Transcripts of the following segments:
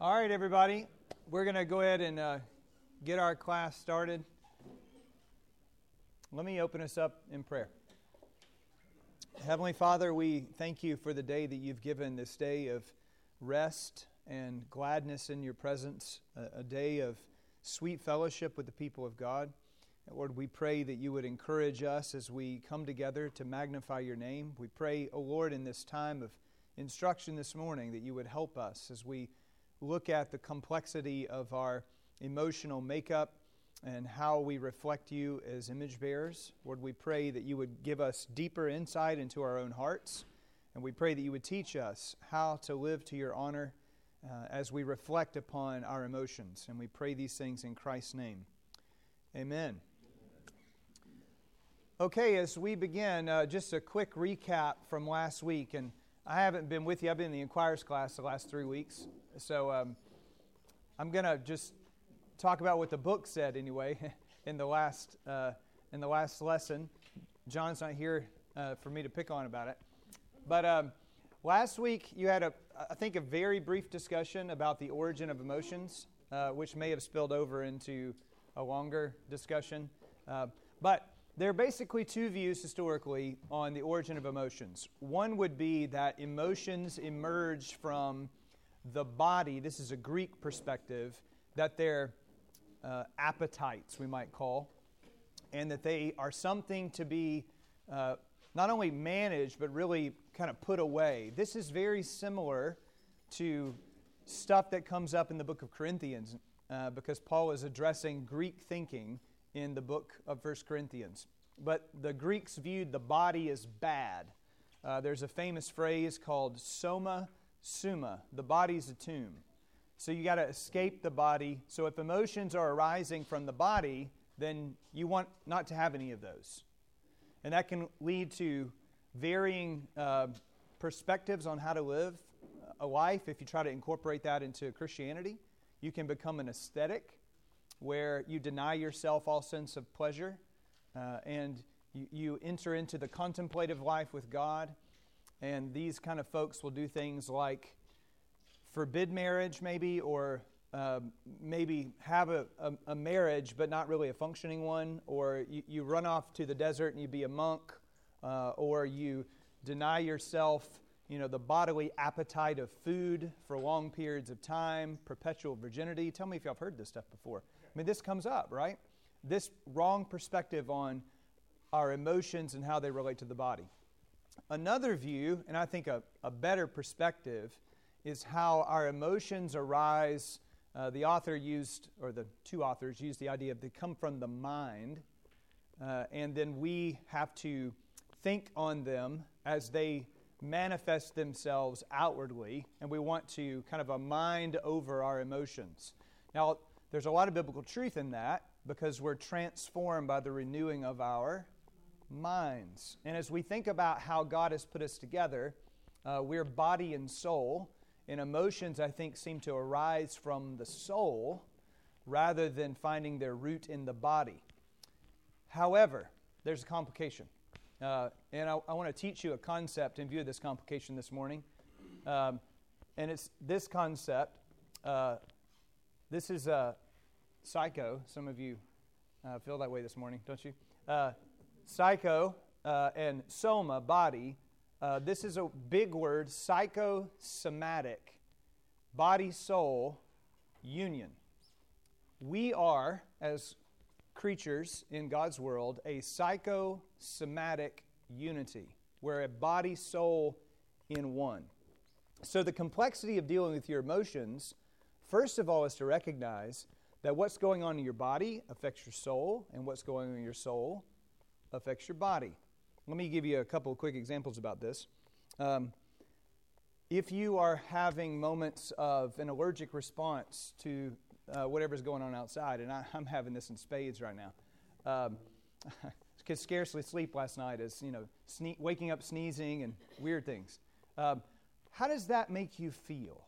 All right, everybody. We're going to go ahead and uh, get our class started. Let me open us up in prayer. Heavenly Father, we thank you for the day that you've given, this day of rest and gladness in your presence, a, a day of sweet fellowship with the people of God. Lord, we pray that you would encourage us as we come together to magnify your name. We pray, O oh Lord, in this time of instruction this morning, that you would help us as we look at the complexity of our emotional makeup and how we reflect you as image bearers. Lord, we pray that you would give us deeper insight into our own hearts, and we pray that you would teach us how to live to your honor uh, as we reflect upon our emotions. And we pray these things in Christ's name. Amen. Okay, as we begin, uh, just a quick recap from last week. And I haven't been with you, I've been in the Inquirers class the last three weeks. So um, I'm going to just talk about what the book said anyway in the last, uh, in the last lesson. John's not here uh, for me to pick on about it. But um, last week you had, a, I think, a very brief discussion about the origin of emotions, uh, which may have spilled over into a longer discussion. Uh, but there are basically two views historically on the origin of emotions. One would be that emotions emerge from the body, this is a Greek perspective, that they're uh, appetites, we might call, and that they are something to be uh, not only managed, but really kind of put away. This is very similar to stuff that comes up in the book of Corinthians, uh, because Paul is addressing Greek thinking in the book of 1 Corinthians. But the Greeks viewed the body as bad. Uh, there's a famous phrase called soma sema. The body's a tomb. So you got to escape the body. So if emotions are arising from the body, then you want not to have any of those. And that can lead to varying uh, perspectives on how to live a life if you try to incorporate that into Christianity. You can become an ascetic where you deny yourself all sense of pleasure uh, and you, you enter into the contemplative life with God. And these kind of folks will do things like forbid marriage, maybe, or uh, maybe have a, a, a, marriage but not really a functioning one, or you, you run off to the desert and you be a monk, uh, or you deny yourself you know the bodily appetite of food for long periods of time perpetual virginity. Tell me if y'all have heard this stuff before. I mean this comes up right? This wrong perspective on our emotions and how they relate to the body Another view, and I think a, a better perspective, is how our emotions arise. Uh, the author used, or the two authors used the idea of they come from the mind, uh, and then we have to think on them as they manifest themselves outwardly, and we want to kind of a mind over our emotions. Now, there's a lot of biblical truth in that because we're transformed by the renewing of our minds. And as we think about how God has put us together, uh, we're body and soul, and emotions, I think, seem to arise from the soul rather than finding their root in the body. However, there's a complication. Uh, and I, I want to teach you a concept in view of this complication this morning. Um, and it's this concept. Uh, this is a psycho. Some of you uh, feel that way this morning, don't you? Psycho uh, and soma, body. Uh, this is a big word, psychosomatic, body soul union. We are, as creatures in God's world, a psychosomatic unity. We're a body soul in one. So, the complexity of dealing with your emotions, first of all, is to recognize that what's going on in your body affects your soul, and what's going on in your soul affects your body. Let me give you a couple of quick examples about this. Um, if you are having moments of an allergic response to uh, whatever's going on outside, and I, am having this in spades right now, um, could scarcely sleep last night as you know, sne- waking up sneezing and weird things. Um, how does that make you feel?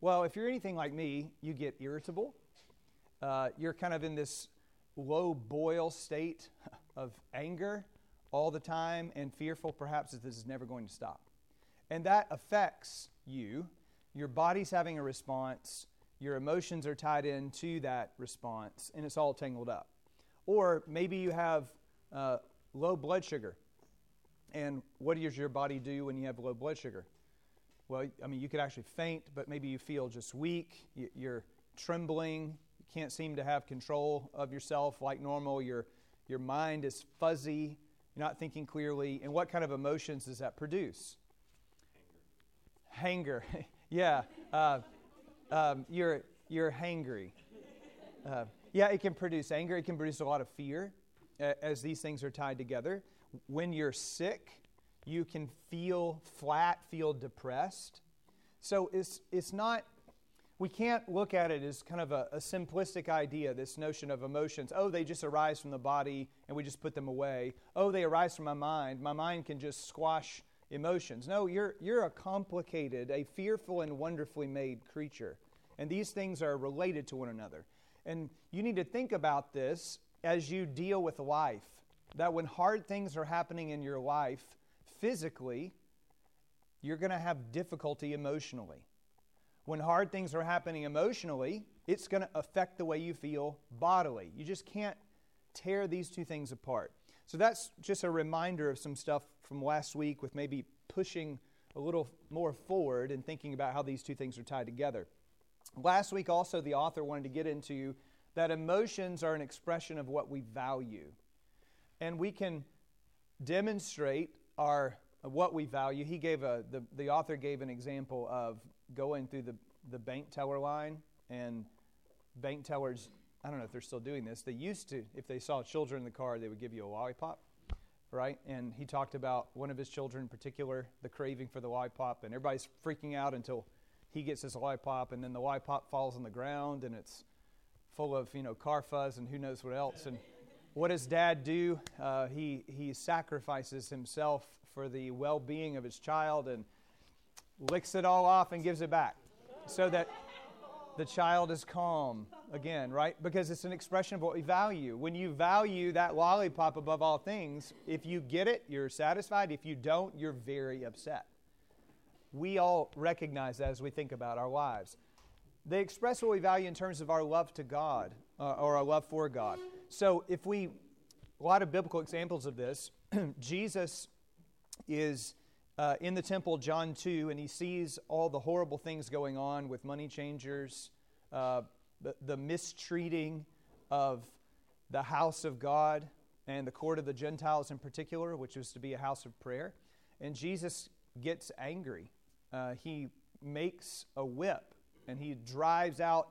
Well, if you're anything like me, you get irritable. Uh, you're kind of in this low boil state of anger all the time and fearful perhaps that this is never going to stop. And that affects you your body's having a response, your emotions are tied into that response, and it's all tangled up. Or maybe you have uh, low blood sugar. And what does your body do when you have low blood sugar? Well, I mean, you could actually faint, but maybe you feel just weak. You're trembling. You can't seem to have control of yourself like normal. Your, your mind is fuzzy. You're not thinking clearly. And what kind of emotions does that produce? Hanger. Hanger. yeah. Uh, um, you're, you're hangry. Uh, yeah, it can produce anger. It can produce a lot of fear as these things are tied together. When you're sick, you can feel flat, feel depressed. So it's, it's not, we can't look at it as kind of a, a, simplistic idea, this notion of emotions. Oh, they just arise from the body and we just put them away. Oh, they arise from my mind. My mind can just squash emotions. No, you're, you're a complicated, a fearful and wonderfully made creature. And these things are related to one another. And you need to think about this as you deal with life. That when hard things are happening in your life physically, you're going to have difficulty emotionally. When hard things are happening emotionally, it's going to affect the way you feel bodily. You just can't tear these two things apart. So that's just a reminder of some stuff from last week with maybe pushing a little more forward and thinking about how these two things are tied together. Last week, also, the author wanted to get into that emotions are an expression of what we value. And we can demonstrate our what we value. He gave a the, the author gave an example of going through the, the bank teller line and bank tellers I don't know if they're still doing this. They used to, if they saw children in the car, they would give you a lollipop, right? And he talked about one of his children in particular, the craving for the lollipop, and everybody's freaking out until he gets his lollipop, and then the lollipop falls on the ground, and it's full of you know car fuzz and who knows what else. And what does Dad do? Uh, he he sacrifices himself for the well-being of his child and licks it all off and gives it back, so that the child is calm again, right? Because it's an expression of what we value. When you value that lollipop above all things, if you get it, you're satisfied. If you don't, you're very upset. We all recognize that as we think about our lives. They express what we value in terms of our love to God uh, or our love for God. So, if we, a lot of biblical examples of this, Jesus is uh, in the temple, John 2, and he sees all the horrible things going on with money changers, uh, the, the mistreating of the house of God and the court of the Gentiles in particular, which was to be a house of prayer. And Jesus gets angry. Uh, he makes a whip and he drives out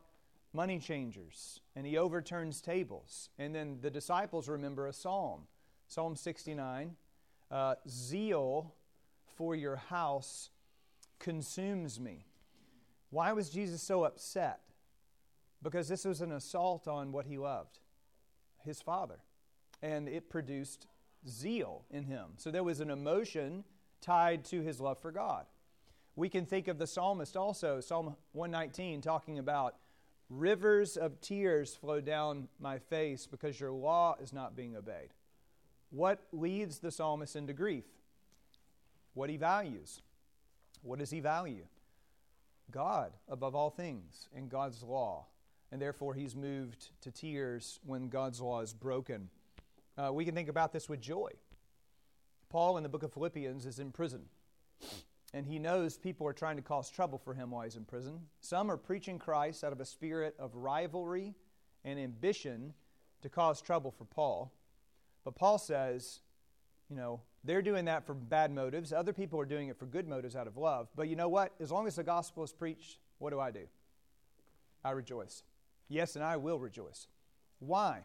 money changers and he overturns tables. And then the disciples remember a psalm, Psalm 69 uh, Zeal for your house consumes me. Why was Jesus so upset? Because this was an assault on what he loved, his Father. And it produced zeal in him. So there was an emotion tied to his love for God. We can think of the psalmist also, Psalm 119, talking about rivers of tears flow down my face because your law is not being obeyed. What leads the psalmist into grief? What he values. What does he value? God above all things and God's law. And therefore, he's moved to tears when God's law is broken. Uh, we can think about this with joy. Paul in the book of Philippians is in prison and he knows people are trying to cause trouble for him while he's in prison. Some are preaching Christ out of a spirit of rivalry and ambition to cause trouble for Paul. But Paul says, you know, they're doing that for bad motives. Other people are doing it for good motives out of love. But you know what? As long as the gospel is preached, what do I do? I rejoice. Yes, and I will rejoice. Why?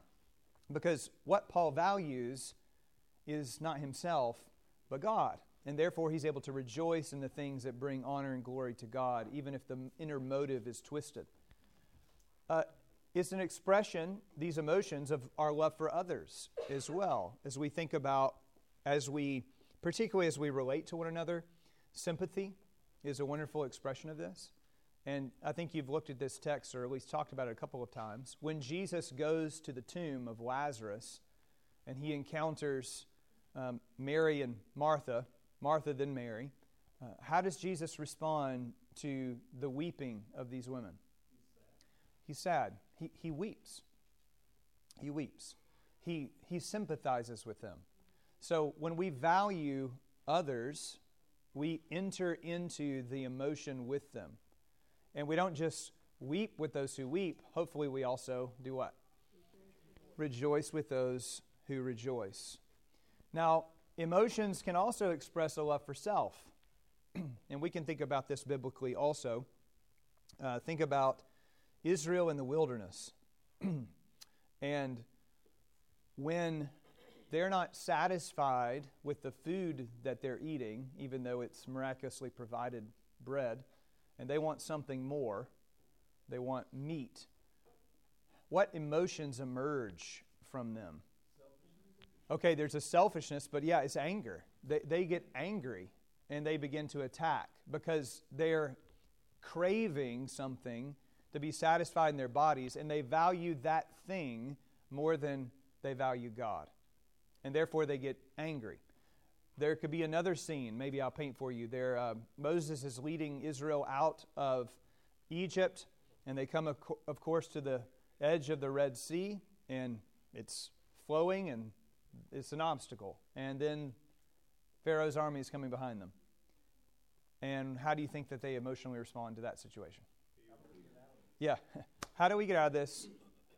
Because what Paul values is not himself, but God. And therefore, he's able to rejoice in the things that bring honor and glory to God, even if the inner motive is twisted. Uh, it's an expression, these emotions, of our love for others as well. As we think about, as we, particularly as we relate to one another, sympathy is a wonderful expression of this. And I think you've looked at this text, or at least talked about it a couple of times. When Jesus goes to the tomb of Lazarus and he encounters um, Mary and Martha, Martha then Mary. Uh, how does Jesus respond to the weeping of these women? He's sad. He, he weeps. He weeps. He, he sympathizes with them. So when we value others, we enter into the emotion with them. And we don't just weep with those who weep. Hopefully, we also do what? Rejoice with those who rejoice. Now, emotions can also express a love for self. and we can think about this biblically also. Uh, think about Israel in the wilderness. and when they're not satisfied with the food that they're eating, even though it's miraculously provided bread, and they want something more, they want meat. What emotions emerge from them? Okay, there's a selfishness, but yeah, it's anger. They, they get angry and they begin to attack because they're craving something to be satisfied in their bodies and they value that thing more than they value God. And therefore they get angry. There could be another scene, maybe I'll paint for you. There, uh, Moses is leading Israel out of Egypt and they come, of course, to the edge of the Red Sea, and it's flowing and it's an obstacle. And then Pharaoh's army is coming behind them. And how do you think that they emotionally respond to that situation? Yeah. How do we get out of this?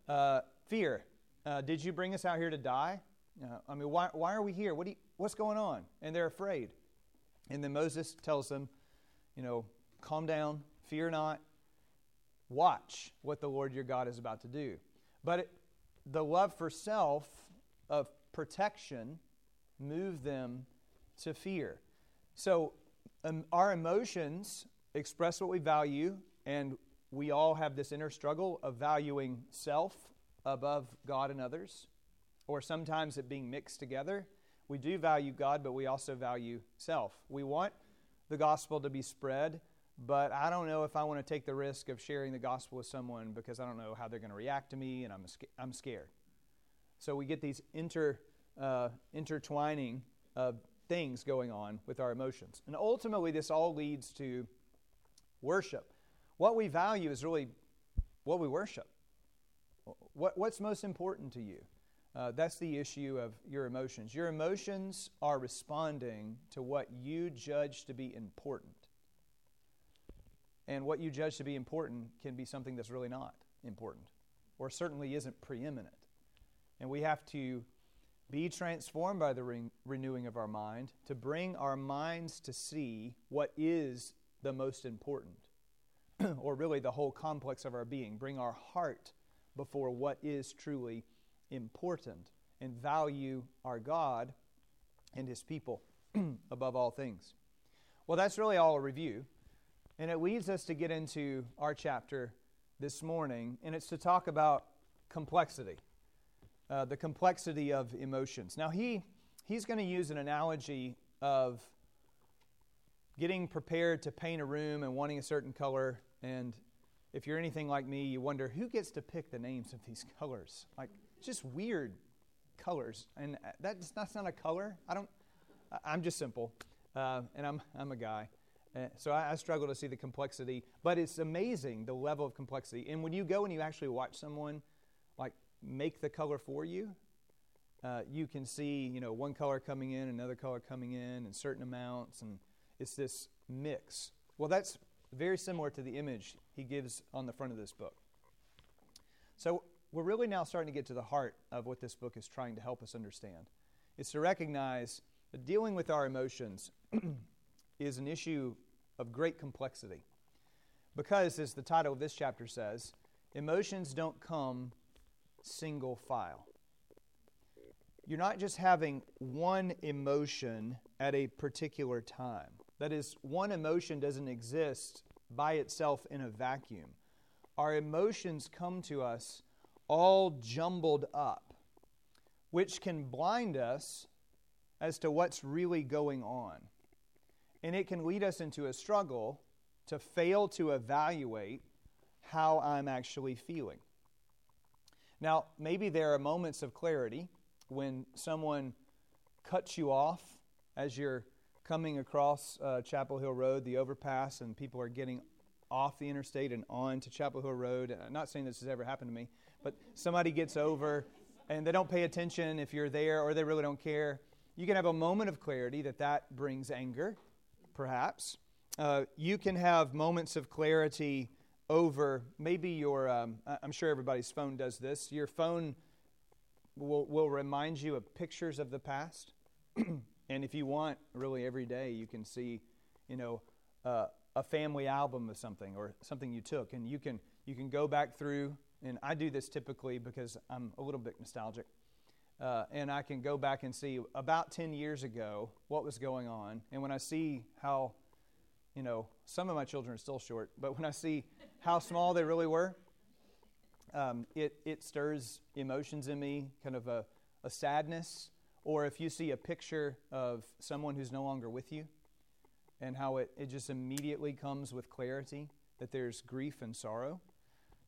Uh, fear. Uh, did you bring us out here to die? Uh, I mean, why, why are we here? What you, what's going on? And they're afraid. And then Moses tells them, you know, calm down, fear not, watch what the Lord your God is about to do. But it, the love for self of protection move them to fear. So um, our emotions express what we value, and we all have this inner struggle of valuing self above God and others, or sometimes it being mixed together. We do value God, but we also value self. We want the gospel to be spread, but I don't know if I want to take the risk of sharing the gospel with someone because I don't know how they're going to react to me, and I'm, I'm scared. So we get these inter, uh, intertwining of things going on with our emotions. And ultimately, this all leads to worship. What we value is really what we worship. What, what's most important to you? Uh, that's the issue of your emotions. Your emotions are responding to what you judge to be important. And what you judge to be important can be something that's really not important, or certainly isn't preeminent. And we have to be transformed by the re- renewing of our mind to bring our minds to see what is the most important, or really the whole complex of our being. Bring our heart before what is truly important and value our God and His people above all things. Well, that's really all a review. And it leads us to get into our chapter this morning, and it's to talk about complexity uh, the complexity of emotions. Now, he, he's going to use an analogy of getting prepared to paint a room and wanting a certain color. And if you're anything like me, you wonder who gets to pick the names of these colors? Like, just weird colors. And that's, that's not a color. I don't, I'm just simple. Uh, and I'm, I'm a guy. Uh, so I, I, struggle to see the complexity, but it's amazing the level of complexity. And when you go and you actually watch someone like make the color for you. Uh, you can see, you know, one color coming in, another color coming in, and certain amounts, and it's this mix. Well, that's very similar to the image he gives on the front of this book. So we're really now starting to get to the heart of what this book is trying to help us understand. It's to recognize that dealing with our emotions is an issue of great complexity. Because, as the title of this chapter says, emotions don't come single file. You're not just having one emotion at a particular time. That is, one emotion doesn't exist by itself in a vacuum. Our emotions come to us all jumbled up, which can blind us as to what's really going on. And it can lead us into a struggle to fail to evaluate how I'm actually feeling. Now, maybe there are moments of clarity when someone cuts you off as you're coming across uh, Chapel Hill Road, the overpass, and people are getting off the interstate and on to Chapel Hill Road. I'm not saying this has ever happened to me, but somebody gets over and they don't pay attention if you're there or they really don't care. You can have a moment of clarity that that brings anger, perhaps. Uh, you can have moments of clarity over maybe your, um, I'm sure everybody's phone does this. Your phone will, will remind you of pictures of the past. and if you want, really every day, you can see, you know, uh, a family album of something or something you took, and you can you can go back through. And I do this typically because I'm a little bit nostalgic, uh, and I can go back and see about ten years ago what was going on. And when I see how, you know, some of my children are still short, but when I see how small they really were, um, it it stirs emotions in me, kind of a, a sadness. Or if you see a picture of someone who's no longer with you, and how it, it just immediately comes with clarity that there's grief and sorrow.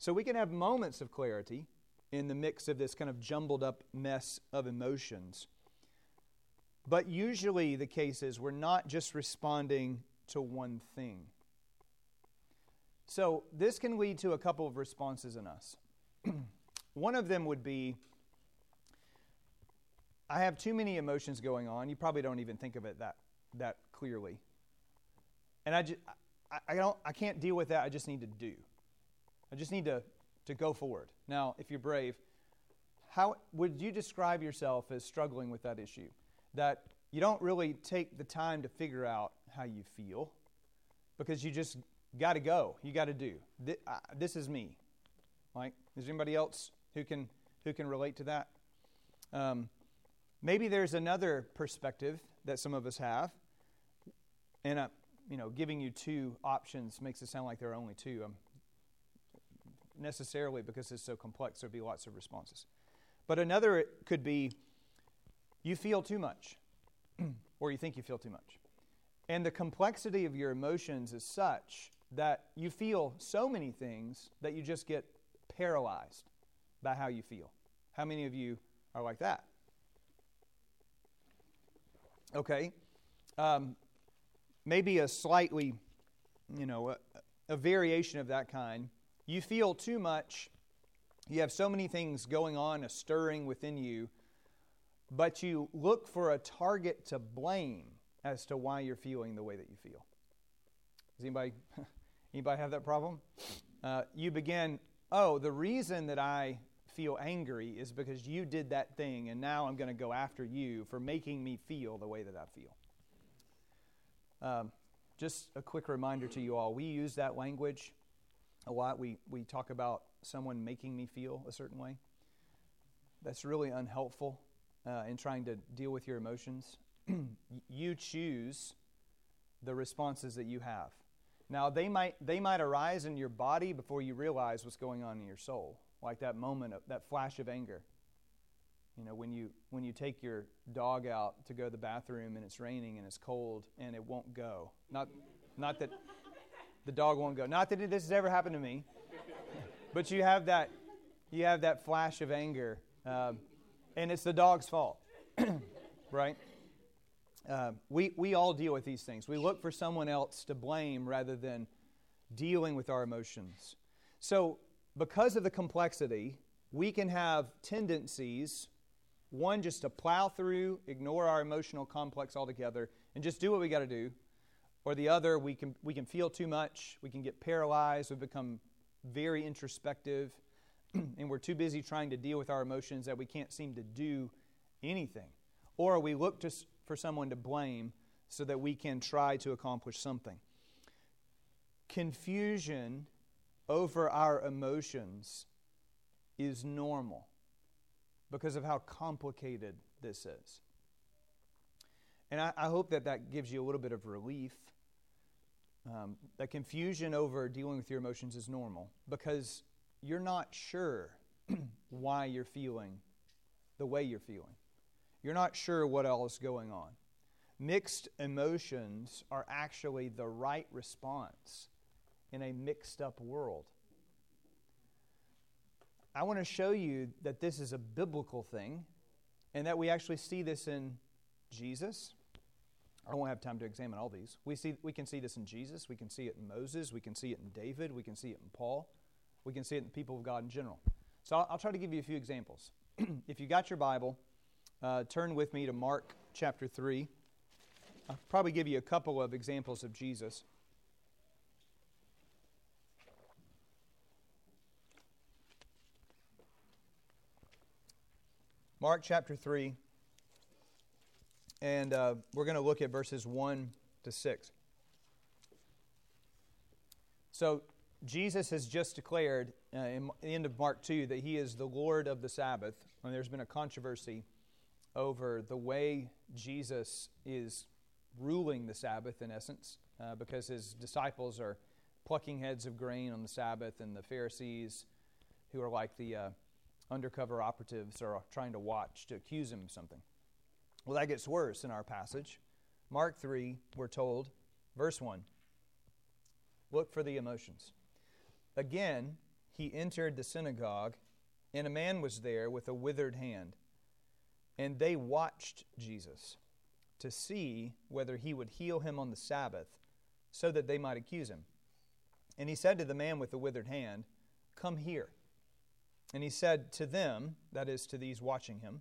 So we can have moments of clarity in the mix of this kind of jumbled up mess of emotions. But usually the case is we're not just responding to one thing. So this can lead to a couple of responses in us. one of them would be I have too many emotions going on. You probably don't even think of it that, that clearly. And I, just, I, I, don't, I can't deal with that. I just need to do. I just need to, to go forward. Now, if you're brave, how would you describe yourself as struggling with that issue? That you don't really take the time to figure out how you feel because you just got to go. You got to do. This, uh, this is me. Like, is there anybody else who can who can relate to that? Um, maybe there's another perspective that some of us have, and uh, you know, giving you two options makes it sound like there are only two. Um, necessarily because it's so complex, there'd be lots of responses. But another could be you feel too much, or you think you feel too much. And the complexity of your emotions is such that you feel so many things that you just get paralyzed by how you feel. How many of you are like that? Okay. Um, maybe a slightly, you know, a, a variation of that kind. You feel too much, you have so many things going on, a stirring within you, but you look for a target to blame as to why you're feeling the way that you feel. Does anybody, anybody have that problem? Uh, you begin, oh, the reason that I feel angry is because you did that thing, and now I'm going to go after you for making me feel the way that I feel. Um, just a quick reminder to you all we use that language a lot. We, we talk about someone making me feel a certain way. That's really unhelpful uh, in trying to deal with your emotions. you choose the responses that you have. Now, they might, they might arise in your body before you realize what's going on in your soul, like that moment, of, that flash of anger. You know, when you, when you take your dog out to go to the bathroom and it's raining and it's cold and it won't go. Not, not that the dog won't go. Not that this has ever happened to me, but you have that, you have that flash of anger, um, and it's the dog's fault, right? Uh, we, we all deal with these things. We look for someone else to blame rather than dealing with our emotions. So, because of the complexity, we can have tendencies one, just to plow through, ignore our emotional complex altogether, and just do what we got to do. Or the other, we can, we can feel too much, we can get paralyzed, we become very introspective, and we're too busy trying to deal with our emotions that we can't seem to do anything. Or we look to, for someone to blame so that we can try to accomplish something. Confusion over our emotions is normal because of how complicated this is. And I, I hope that that gives you a little bit of relief. Um, that confusion over dealing with your emotions is normal because you're not sure why you're feeling the way you're feeling. You're not sure what else is going on. Mixed emotions are actually the right response in a mixed up world. I want to show you that this is a biblical thing and that we actually see this in Jesus. I won't have time to examine all these. We, see, we can see this in Jesus. We can see it in Moses. We can see it in David. We can see it in Paul. We can see it in the people of God in general. So I'll, I'll try to give you a few examples. if you got your Bible, uh, turn with me to Mark chapter 3. I'll probably give you a couple of examples of Jesus. Mark chapter 3, and uh, we're going to look at verses 1 to 6. So, Jesus has just declared uh, in the end of Mark 2 that he is the Lord of the Sabbath. And there's been a controversy over the way Jesus is ruling the Sabbath, in essence, uh, because his disciples are plucking heads of grain on the Sabbath, and the Pharisees, who are like the uh, undercover operatives, are trying to watch to accuse him of something. Well, that gets worse in our passage. Mark 3, we're told, verse 1 look for the emotions. Again, he entered the synagogue, and a man was there with a withered hand. And they watched Jesus to see whether he would heal him on the Sabbath, so that they might accuse him. And he said to the man with the withered hand, Come here. And he said to them, that is, to these watching him,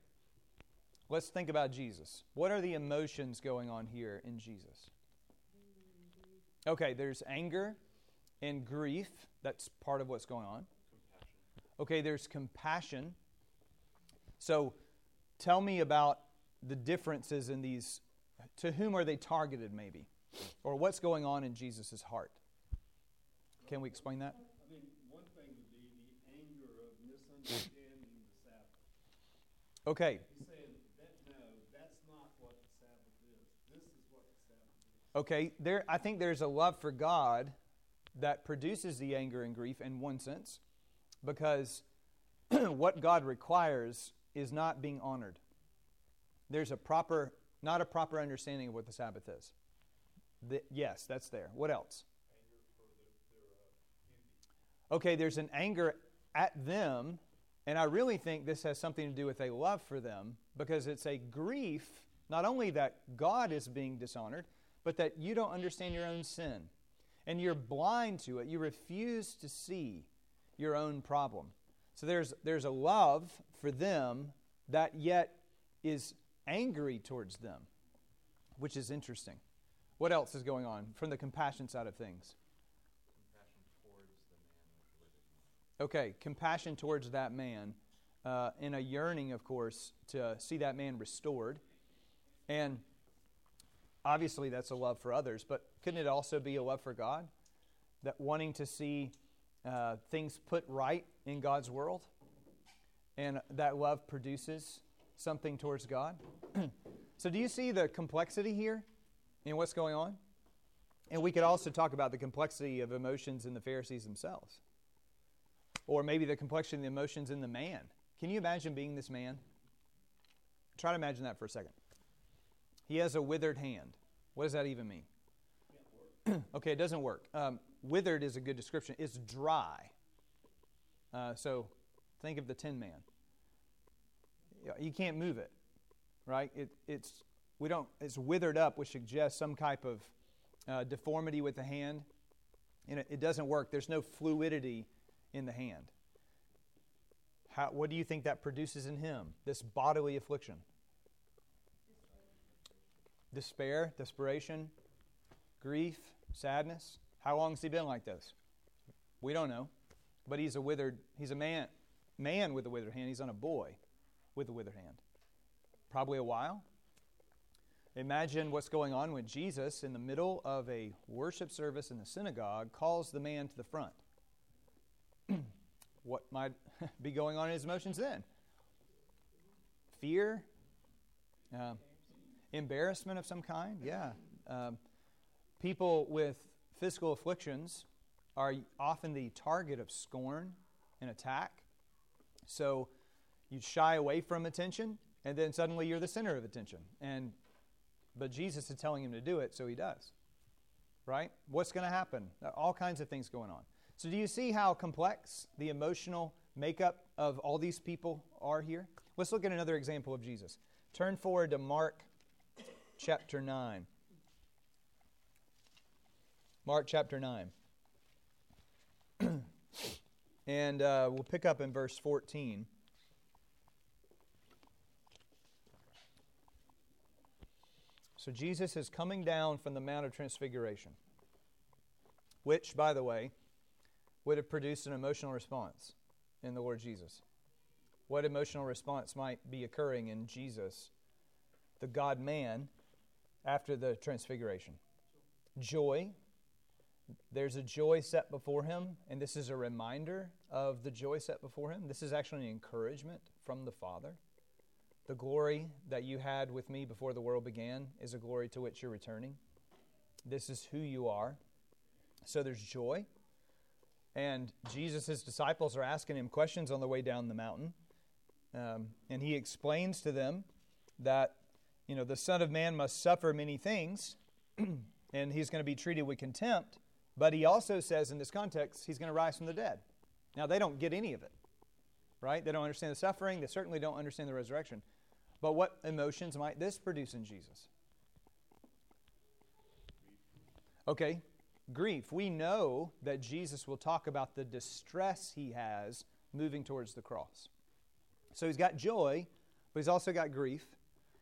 let's think about Jesus. What are the emotions going on here in Jesus? Okay, there's anger and grief. That's part of what's going on. Okay, there's compassion. So tell me about the differences in these to whom are they targeted, maybe? Or what's going on in Jesus' heart? Can we explain that? I mean, one thing would be the anger of misunderstanding the Sabbath. Okay. He's saying that no, that's not what the Sabbath is. This is what the Sabbath is. Okay, there I think there's a love for God that produces the anger and grief in one sense because what God requires is not being honored. There's a proper not a proper understanding of what the Sabbath is. The, yes, that's there. What else? Okay, there's an anger at them, and I really think this has something to do with a love for them because it's a grief, not only that God is being dishonored, but that you don't understand your own sin. And you're blind to it. You refuse to see your own problem. So there's, there's a love for them that yet is angry towards them, which is interesting. What else is going on from the compassion side of things? Okay, compassion towards that man, uh, and a yearning, of course, to see that man restored. And obviously, that's a love for others, but couldn't it also be a love for God? That wanting to see uh, things put right in God's world, and that love produces something towards God. so, do you see the complexity here in what's going on? And we could also talk about the complexity of emotions in the Pharisees themselves. Or maybe the complexity of the emotions in the man. Can you imagine being this man? Try to imagine that for a second. He has a withered hand. What does that even mean? okay, it doesn't work. Um, withered is a good description. It's dry. Uh, so think of the tin man you can't move it, right? It, it's we don't. It's withered up, which suggests some type of uh, deformity with the hand, and it, it, doesn't work. There's no fluidity in the hand. How, what do you think that produces in him? This bodily affliction, despair, desperation, grief, sadness. How long has he been like this? We don't know, but he's a withered. He's a man, man with a withered hand. He's on a boy with a withered hand? Probably a while. Imagine what's going on when Jesus, in the middle of a worship service in the synagogue, calls the man to the front. what might be going on in his emotions then? Fear? Uh, embarrassment of some kind? Yeah. Um, People with physical afflictions are often the target of scorn and attack. So you shy away from attention, and then suddenly you're the center of attention. And but Jesus is telling him to do it, so he does. Right? What's going to happen? All kinds of things going on. So do you see how complex the emotional makeup of all these people are here? Let's look at another example of Jesus. Turn forward to Mark chapter 9. Mark chapter 9. and uh, we'll pick up in verse 14. So Jesus is coming down from the Mount of Transfiguration, which, by the way, would have produced an emotional response in the Lord Jesus. What emotional response might be occurring in Jesus, the God man, after the Transfiguration? Joy. There's a joy set before him, and this is a reminder of the joy set before him. This is actually an encouragement from the Father. The glory that you had with me before the world began is a glory to which you're returning. This is who you are. So there's joy. And Jesus' disciples are asking him questions on the way down the mountain. Um, and he explains to them that, you know, the Son of Man must suffer many things, and he's going to be treated with contempt. But he also says in this context, he's going to rise from the dead. Now, they don't get any of it, right? They don't understand the suffering. They certainly don't understand the resurrection. But what emotions might this produce in Jesus? Okay, grief. We know that Jesus will talk about the distress he has moving towards the cross. So he's got joy, but he's also got grief.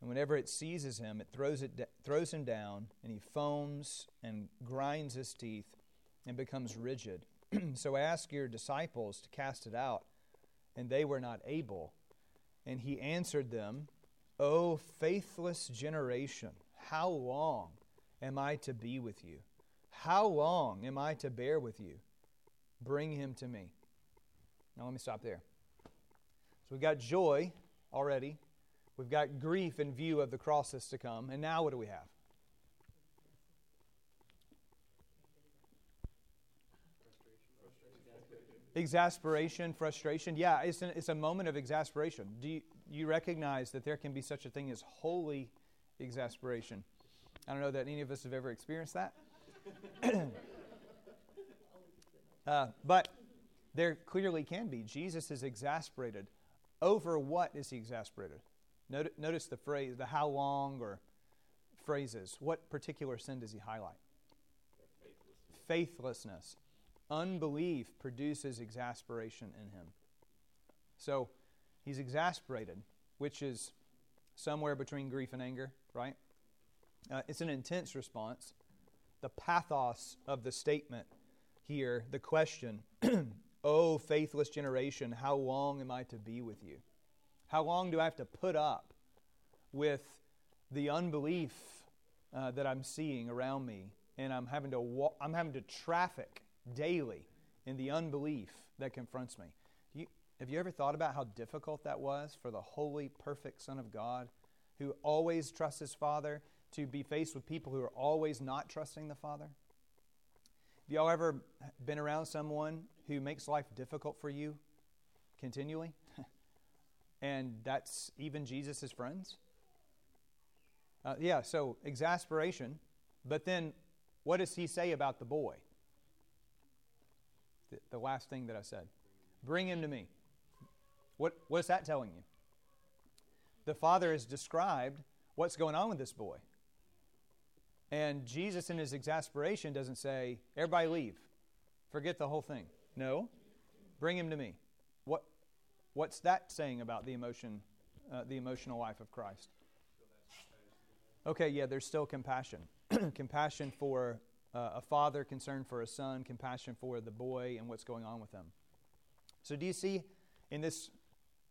And whenever it seizes him, it throws, it throws him down, and he foams and grinds his teeth and becomes rigid. so ask your disciples to cast it out, and they were not able. And he answered them, O faithless generation, how long am I to be with you? How long am I to bear with you? Bring him to me. Now let me stop there. So we've got joy already. We've got grief in view of the crosses to come. And now what do we have? Exasperation, frustration. Yeah, it's, an, it's a moment of exasperation. Do you, you recognize that there can be such a thing as holy exasperation? I don't know that any of us have ever experienced that. Uh, but there clearly can be. Jesus is exasperated. Over what is he exasperated? Notice the phrase, the how long or phrases. What particular sin does he highlight? Faithlessness. Faithlessness. Unbelief produces exasperation in him. So he's exasperated, which is somewhere between grief and anger, right? Uh, it's an intense response. The pathos of the statement here the question, Oh, faithless generation, how long am I to be with you? How long do I have to put up with the unbelief uh, that I'm seeing around me? And I'm having, to wa- I'm having to traffic daily in the unbelief that confronts me. You, have you ever thought about how difficult that was for the holy, perfect Son of God who always trusts his Father to be faced with people who are always not trusting the Father? Have y'all ever been around someone who makes life difficult for you continually? And that's even Jesus' friends? Uh, yeah, so exasperation. But then what does he say about the boy? The, the last thing that I said. Bring him to me. What, what's that telling you? The father has described what's going on with this boy. And Jesus, in his exasperation, doesn't say, Everybody leave. Forget the whole thing. No. Bring him to me. What, what's that saying about the emotion, uh, the emotional life of Christ? Okay, yeah, there's still compassion. compassion for uh, a father concern for a son, compassion for the boy, and what's going on with them. So, do you see in this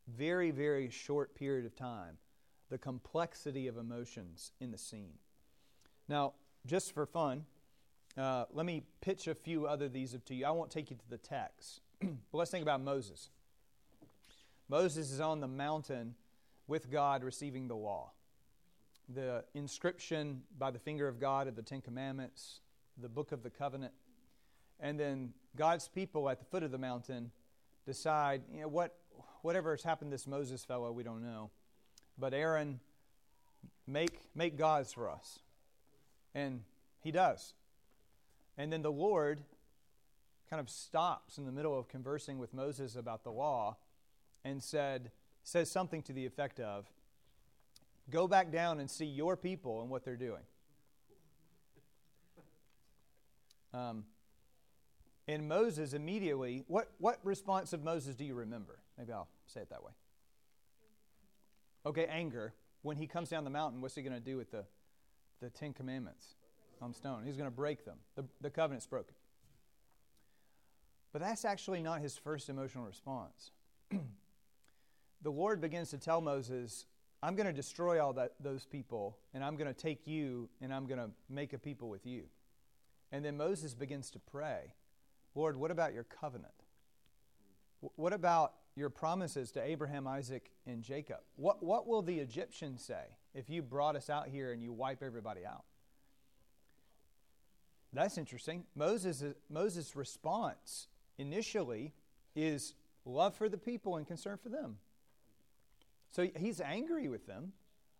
very, very short period of time the complexity of emotions in the scene? Now, just for fun, uh, let me pitch a few other these to you. I won't take you to the text, but let's think about Moses. Moses is on the mountain with God receiving the law. The inscription by the finger of God of the Ten Commandments, the book of the covenant. And then God's people at the foot of the mountain decide, you know, what, whatever has happened to this Moses fellow, we don't know. But Aaron, make, make gods for us. And he does. And then the Lord kind of stops in the middle of conversing with Moses about the law and said, says something to the effect of, Go back down and see your people and what they're doing. Um, and Moses immediately, what, what response of Moses do you remember? Maybe I'll say it that way. Okay, anger. When he comes down the mountain, what's he going to do with the, the Ten Commandments on stone? He's going to break them. The, the covenant's broken. But that's actually not his first emotional response. the Lord begins to tell Moses, I'm going to destroy all that, those people, and I'm going to take you, and I'm going to make a people with you. And then Moses begins to pray, Lord, what about your covenant? What about your promises to Abraham, Isaac, and Jacob? What, what will the Egyptians say if you brought us out here and you wipe everybody out? That's interesting. Moses' Moses' response initially is love for the people and concern for them. So he's angry with them,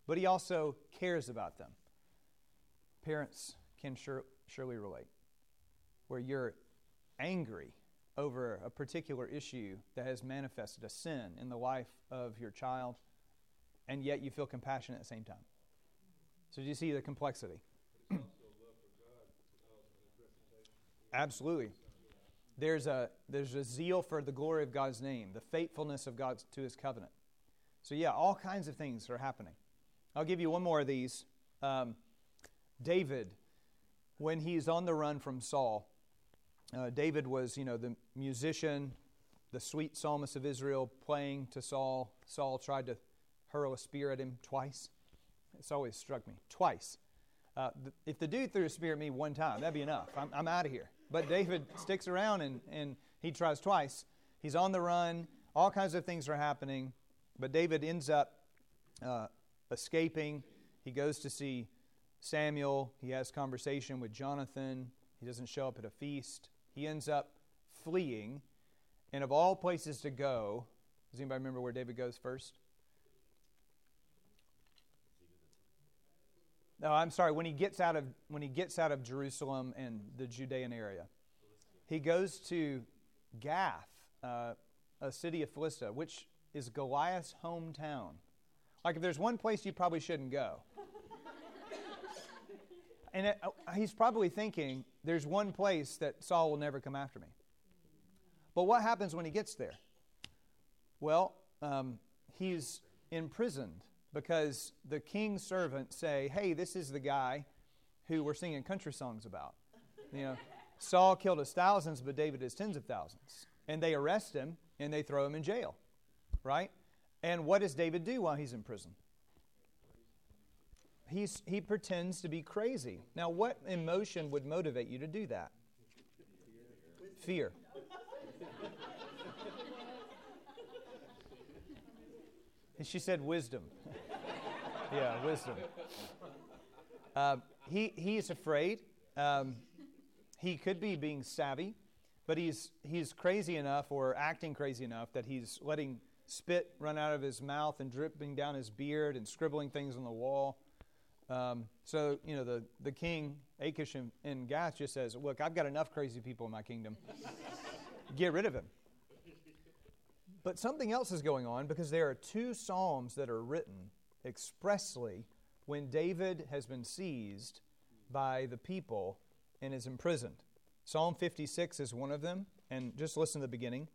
but he also cares about them. Parents can sure, surely relate, where you're angry over a particular issue that has manifested a sin in the life of your child, and yet you feel compassion at the same time. So, do you see the complexity? Absolutely. There's a, there's a zeal for the glory of God's name, the faithfulness of God to his covenant. So, yeah, all kinds of things are happening. I'll give you one more of these. Um, David, when he's on the run from Saul, uh, David was, you know, the musician, the sweet psalmist of Israel, playing to Saul. Saul tried to hurl a spear at him twice. It's always struck me. Twice. Uh, if the dude threw a spear at me one time, that'd be enough. I'm, I'm out of here. But David sticks around and, and he tries twice. He's on the run. All kinds of things are happening. But David ends up uh, escaping. He goes to see Samuel. He has conversation with Jonathan. He doesn't show up at a feast. He ends up fleeing. And of all places to go, does anybody remember where David goes first? No, I'm sorry. When he gets out of when he gets out of Jerusalem and the Judean area, he goes to Gath, uh, a city of Philistia, which is Goliath's hometown. Like, if there's one place you probably shouldn't go. and it, uh, he's probably thinking, there's one place that Saul will never come after me. But what happens when he gets there? Well, um, he's imprisoned because the king's servants say, hey, this is the guy who we're singing country songs about. You know, Saul killed his thousands, but David his tens of thousands. And they arrest him and they throw him in jail right? And what does David do while he's in prison? He's, he pretends to be crazy. Now, what emotion would motivate you to do that? Fear. and she said wisdom. yeah, wisdom. Uh, he, he is afraid. Um, he could be being savvy, but he's, he's crazy enough or acting crazy enough that he's letting spit run out of his mouth and dripping down his beard and scribbling things on the wall. Um, so, you know, the, the king, Achish in, in Gath, just says, Look, I've got enough crazy people in my kingdom. Get rid of him. But something else is going on because there are two Psalms that are written expressly when David has been seized by the people and is imprisoned. Psalm 56 is one of them, and just listen to the beginning.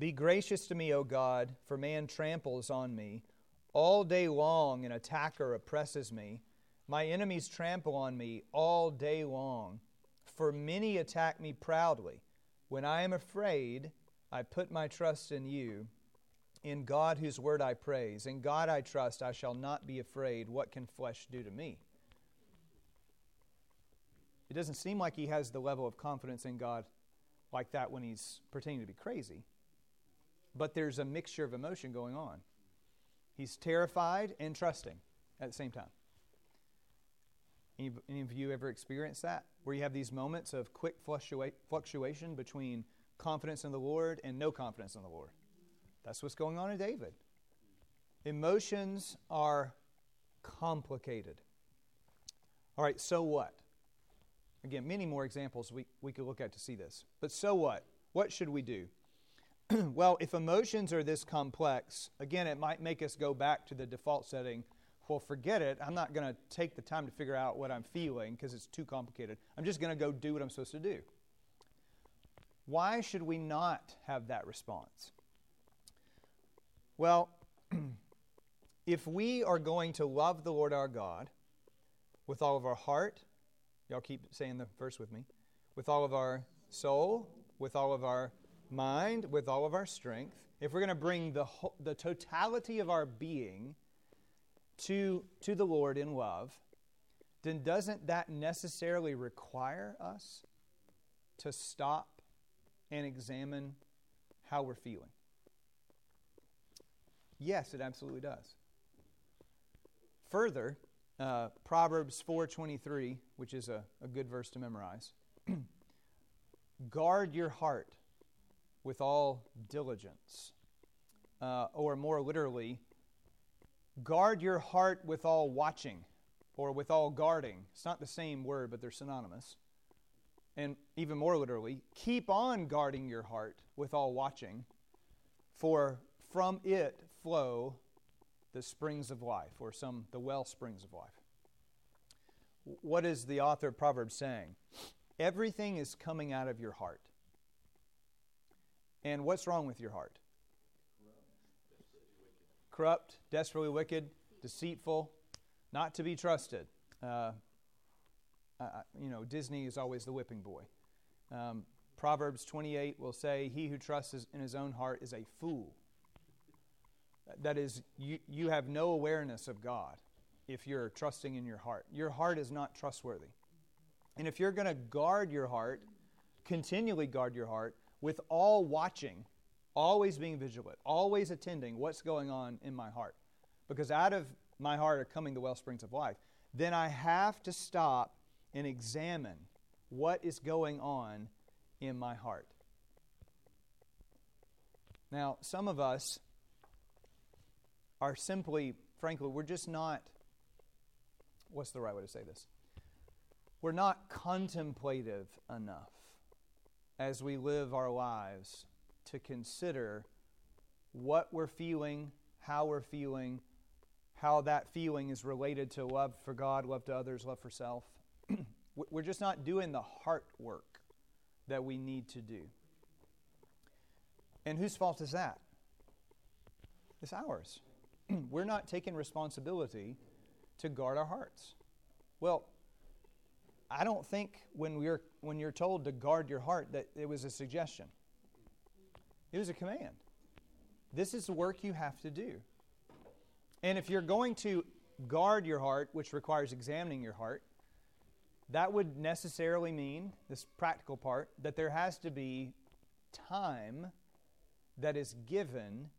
Be gracious to me, O God, for man tramples on me. All day long an attacker oppresses me. My enemies trample on me all day long, for many attack me proudly. When I am afraid, I put my trust in you. In God, whose word I praise. In God I trust, I shall not be afraid. What can flesh do to me? It doesn't seem like he has the level of confidence in God like that when he's pretending to be crazy. But there's a mixture of emotion going on. He's terrified and trusting at the same time. Any, any of you ever experienced that? Where you have these moments of quick fluctua- fluctuation between confidence in the Lord and no confidence in the Lord? That's what's going on in David. Emotions are complicated. All right, so what? Again, many more examples we, we could look at to see this. But so what? What should we do? well, if emotions are this complex, again, it might make us go back to the default setting. Well, forget it. I'm not going to take the time to figure out what I'm feeling because it's too complicated. I'm just going to go do what I'm supposed to do. Why should we not have that response? Well, if we are going to love the Lord our God with all of our heart, y'all keep saying the verse with me, with all of our soul, with all of our mind, with all of our strength, if we're going to bring the, whole, the totality of our being to, to the Lord in love, then doesn't that necessarily require us to stop and examine how we're feeling? Yes, it absolutely does. Further, uh, Proverbs 4:23, which is a, a good verse to memorize. Guard your heart with all diligence. Uh, or more literally, guard your heart with all watching or with all guarding. It's not the same word, but they're synonymous. And even more literally, keep on guarding your heart with all watching, for from it flow the springs of life, or some the well springs of life. What is the author of Proverbs saying? Everything is coming out of your heart. And what's wrong with your heart? Corrupt, desperately wicked, deceitful, not to be trusted. Uh, uh, you know, Disney is always the whipping boy. Um, Proverbs 28 will say, He who trusts in his own heart is a fool. That is, you, you have no awareness of God if you're trusting in your heart. Your heart is not trustworthy. And if you're going to guard your heart, continually guard your heart, with all watching, always being vigilant, always attending what's going on in my heart. Because out of my heart are coming the well springs of life. Then I have to stop and examine what is going on in my heart. Now, some of us are simply, frankly, we're just not, what's the right way to say this? We're not contemplative enough as we live our lives to consider what we're feeling, how we're feeling, how that feeling is related to love for God, love to others, love for self. we're just not doing the heart work that we need to do. And whose fault is that? It's ours. we're not taking responsibility to guard our hearts. Well, I don't think when we're when you're told to guard your heart that it was a suggestion. It was a command. This is the work you have to do. And if you're going to guard your heart, which requires examining your heart, that would necessarily mean, this practical part, that there has to be time that is given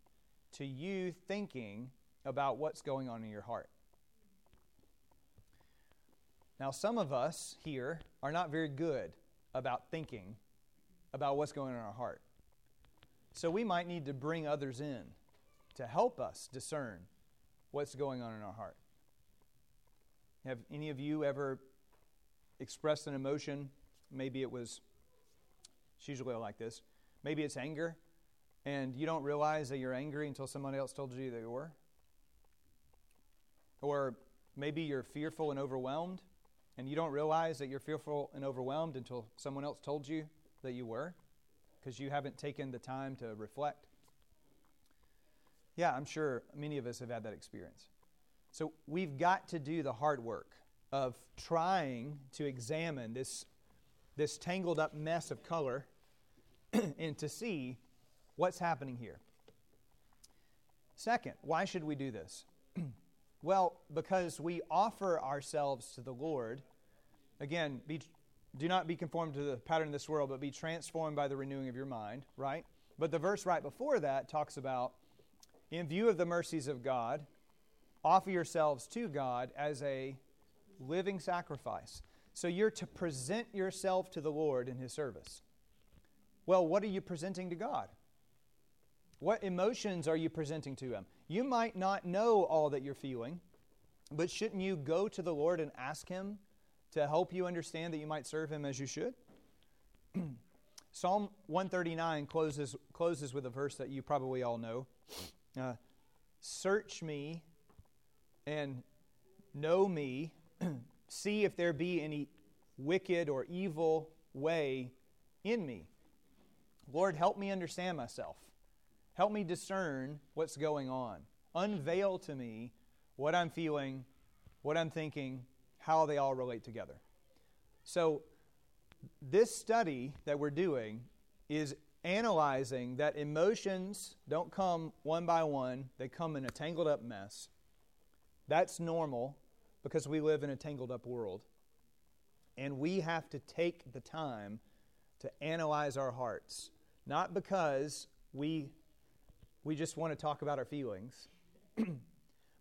to you thinking about what's going on in your heart. Now, some of us here are not very good about thinking about what's going on in our heart. So we might need to bring others in to help us discern what's going on in our heart. Have any of you ever expressed an emotion? Maybe it was, it's usually like this. Maybe it's anger, and you don't realize that you're angry until somebody else told you that you were. Or maybe you're fearful and overwhelmed, and you don't realize that you're fearful and overwhelmed until someone else told you that you were because you haven't taken the time to reflect. Yeah, I'm sure many of us have had that experience. So we've got to do the hard work of trying to examine this, this tangled up mess of color and to see what's happening here. Second, why should we do this? well, because we offer ourselves to the Lord. Again, be, do not be conformed to the pattern of this world, but be transformed by the renewing of your mind, right? But the verse right before that talks about, in view of the mercies of God, offer yourselves to God as a living sacrifice. So you're to present yourself to the Lord in His service. Well, what are you presenting to God? What emotions are you presenting to Him? You might not know all that you're feeling, but shouldn't you go to the Lord and ask Him to help you understand that you might serve Him as you should? Psalm 139 closes, closes with a verse that you probably all know. Uh, Search me and know me, see if there be any wicked or evil way in me. Lord, help me understand myself. Help me discern what's going on. Unveil to me what I'm feeling, what I'm thinking, how they all relate together. So, this study that we're doing is analyzing that emotions don't come one by one, they come in a tangled up mess. That's normal because we live in a tangled up world. And we have to take the time to analyze our hearts, not because we, we just want to talk about our feelings,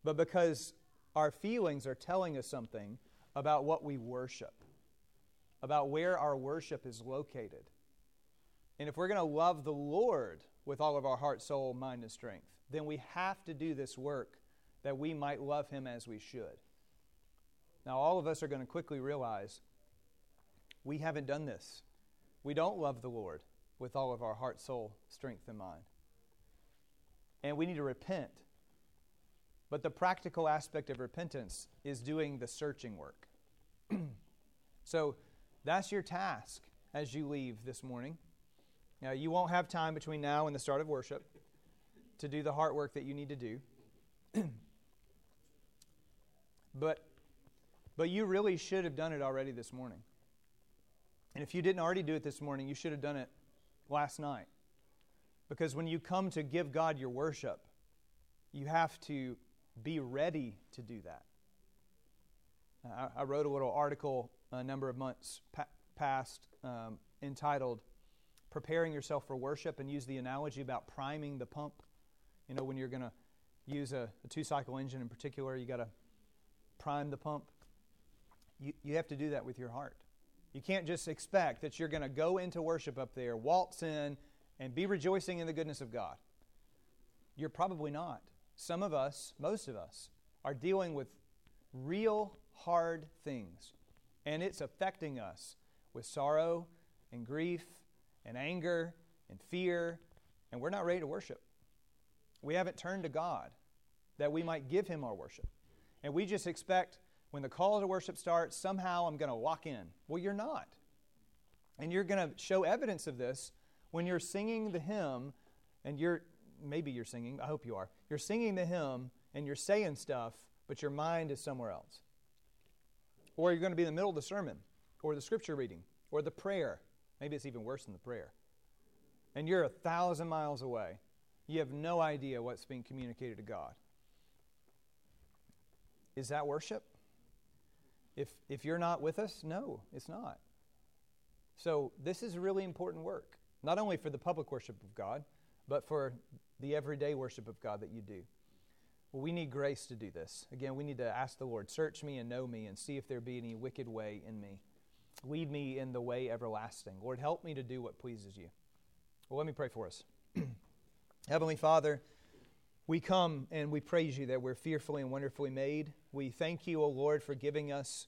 but because our feelings are telling us something about what we worship about where our worship is located. And if we're going to love the Lord with all of our heart, soul, mind, and strength, then we have to do this work that we might love Him as we should. Now, all of us are going to quickly realize we haven't done this. We don't love the Lord with all of our heart, soul, strength, and mind. And we need to repent. But the practical aspect of repentance is doing the searching work. so, that's your task as you leave this morning. Now, you won't have time between now and the start of worship to do the heart work that you need to do. but, but you really should have done it already this morning. And if you didn't already do it this morning, you should have done it last night. Because when you come to give God your worship, you have to be ready to do that. I, wrote a little article a number of months pa- past um, entitled Preparing Yourself for Worship and use the analogy about priming the pump. You know, when you're going to use a, a two cycle engine in particular, you got to prime the pump. You, you have to do that with your heart. You can't just expect that you're going to go into worship up there, waltz in, and be rejoicing in the goodness of God. You're probably not. Some of us, most of us, are dealing with real hard things and it's affecting us with sorrow and grief and anger and fear, and we're not ready to worship. We haven't turned to God that we might give Him our worship. And we just expect when the call to worship starts, somehow I'm going to walk in. Well, you're not. And you're going to show evidence of this when you're singing the hymn, and you're maybe you're singing, I hope you are. You're singing the hymn and you're saying stuff, but your mind is somewhere else. Or you're going to be in the middle of the sermon, or the scripture reading, or the prayer. Maybe it's even worse than the prayer. And you're a thousand miles away. You have no idea what's being communicated to God. Is that worship? If, if you're not with us, no, it's not. So, this is really important work, not only for the public worship of God, but for the everyday worship of God that you do. Well, we need grace to do this. Again, we need to ask the Lord, search me and know me and see if there be any wicked way in me. Lead me in the way everlasting. Lord, help me to do what pleases you. Well, let me pray for us. Heavenly Father, we come and we praise you that we're fearfully and wonderfully made. We thank you, O Lord, for giving us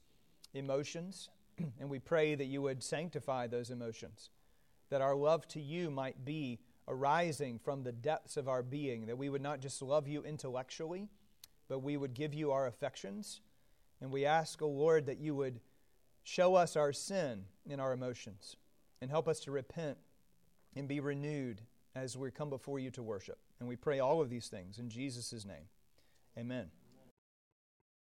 emotions, and we pray that you would sanctify those emotions, that our love to you might be arising from the depths of our being, that we would not just love you intellectually, but we would give you our affections. And we ask, O oh Lord, that you would show us our sin in our emotions and help us to repent and be renewed as we come before you to worship. And we pray all of these things in Jesus' name. Amen.